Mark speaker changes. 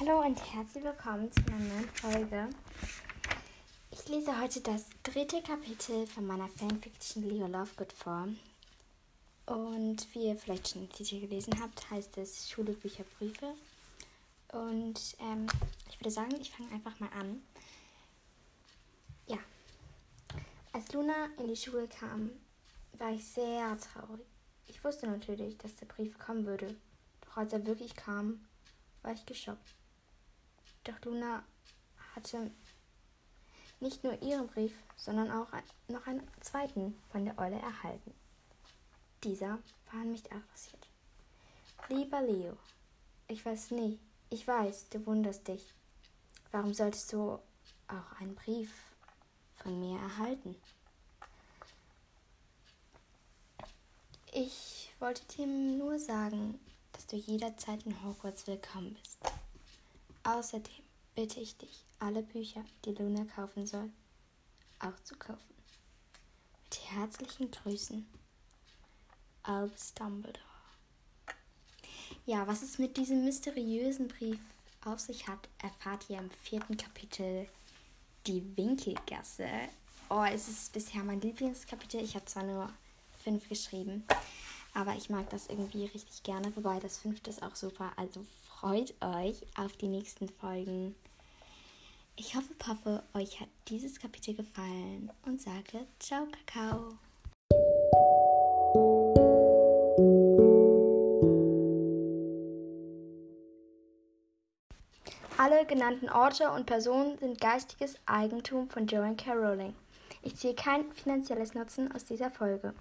Speaker 1: Hallo und herzlich willkommen zu einer neuen Folge. Ich lese heute das dritte Kapitel von meiner Fanfiction Leo Lovegood vor. Und wie ihr vielleicht schon im Titel gelesen habt, heißt es Schule, Bücher, Briefe. Und ähm, ich würde sagen, ich fange einfach mal an. Ja. Als Luna in die Schule kam, war ich sehr traurig. Ich wusste natürlich, dass der Brief kommen würde. Doch als er wirklich kam, war ich geschockt. Doch Luna hatte nicht nur ihren Brief, sondern auch noch einen zweiten von der Eule erhalten. Dieser war an mich adressiert. Lieber Leo, ich weiß nicht, ich weiß, du wunderst dich. Warum solltest du auch einen Brief von mir erhalten? Ich wollte dir nur sagen, dass du jederzeit in Hogwarts willkommen bist. Außerdem bitte ich dich, alle Bücher, die Luna kaufen soll, auch zu kaufen. Mit herzlichen Grüßen, Albus Dumbledore. Ja, was es mit diesem mysteriösen Brief auf sich hat, erfahrt ihr im vierten Kapitel Die Winkelgasse. Oh, es ist bisher mein Lieblingskapitel. Ich habe zwar nur fünf geschrieben, aber ich mag das irgendwie richtig gerne. Wobei das fünfte ist auch super. Also freut euch auf die nächsten Folgen. Ich hoffe, Paffe, euch hat dieses Kapitel gefallen und sage Ciao, Kakao. Alle genannten Orte und Personen sind geistiges Eigentum von Joanne K. Rowling. Ich ziehe kein finanzielles Nutzen aus dieser Folge.